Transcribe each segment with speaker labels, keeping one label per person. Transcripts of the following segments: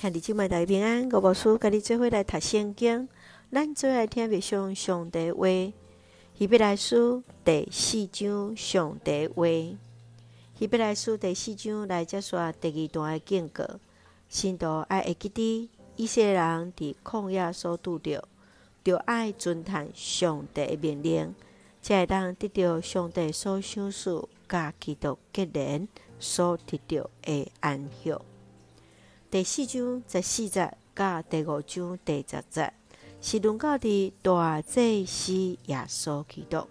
Speaker 1: 兄弟姊妹大家平安，我无事，甲你做伙来读圣经。咱最爱听别上上帝话，希伯来书第四章上帝话。希伯来书第四章来接续第二段的经过。信徒爱会记得以色列人伫旷野所拄着，着爱遵行上帝的命令，才会当得到上帝所赏赐甲基督结连所得到的安息。第四章十四节，甲第五章第十节，是论到的大祭司耶稣基督。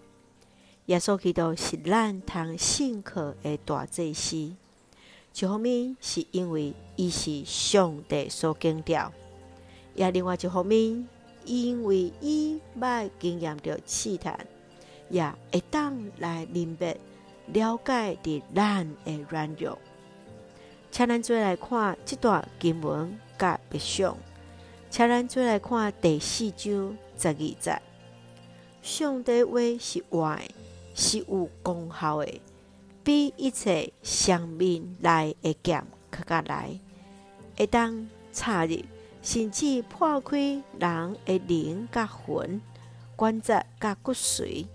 Speaker 1: 耶稣基督是咱通信靠的大祭司。一方面是因为伊是上帝所建造，也另外一方面，因为伊捌经验着试探，也会当来明白了解的咱的软弱。请咱做来看这段经文甲别上，请咱做来看第四章十二节。上帝话是话，是有功效的，比一切生命来的剑更加来，会当插入，甚至破开人的灵甲魂、关节甲骨髓，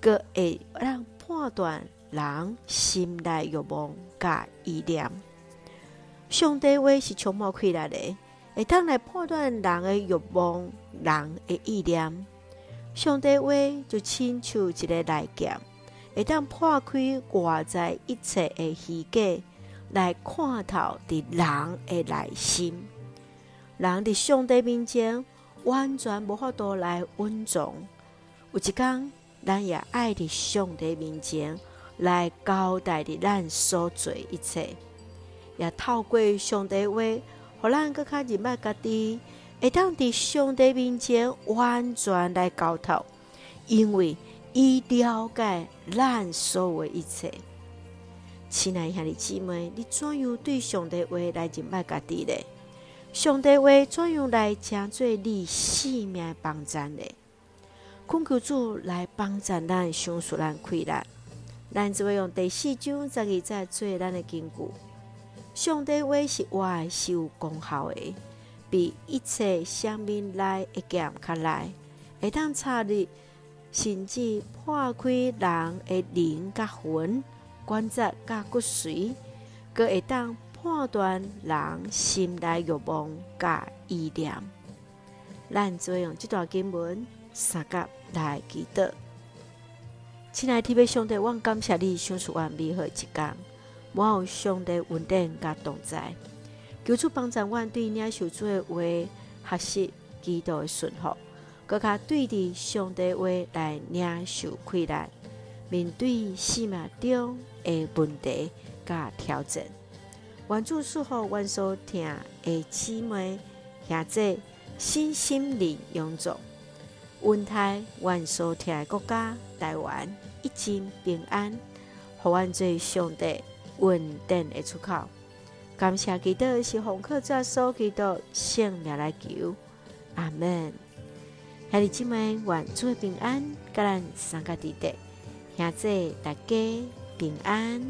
Speaker 1: 阁会让判断人心内欲望甲意念。上帝话是充满气力的，会当来判断人的欲望、人的意念。上帝话就亲像一个利剑，会当破开外在一切的虚假，来看透伫人的内心。人伫上帝面前完全无法度来稳重。有一天，咱也爱伫上帝面前来交代伫咱所做一切。也透过上帝话，互咱搁较认捌家己，会当伫上帝面前完全来交头，因为伊了解咱所有一切。亲爱兄弟姊妹，你怎样对上帝话来认捌家己呢？上帝话怎样来成做你性命帮赞呢？恳求主来帮赞咱，赏赐咱气力。咱只会用第四章十二节做咱的根据。上帝话是活，是有功效的，比一切生命来的剑较来，会当插入，甚至破开人的灵甲魂、关节甲骨髓，阁会当判断人心内欲望甲意念。咱就用这段经文三甲来祈祷。亲爱的天父上帝，我感谢你赏赐我美好一天。我有上帝稳定甲同在，求主帮助我对领受主的话学习基督的顺服，阁较对伫上帝话来领受气力，面对生命中的问题甲挑战。愿主赐福阮所听的姊妹兄姊身心灵永驻，恩待阮所听的国家台湾一尽平安，互阮做上帝。稳定的出口，感谢基督是红客在所基督圣名来求，阿门。兄弟姊妹，愿主平安，甲咱三个弟弟，兄姊大家平安。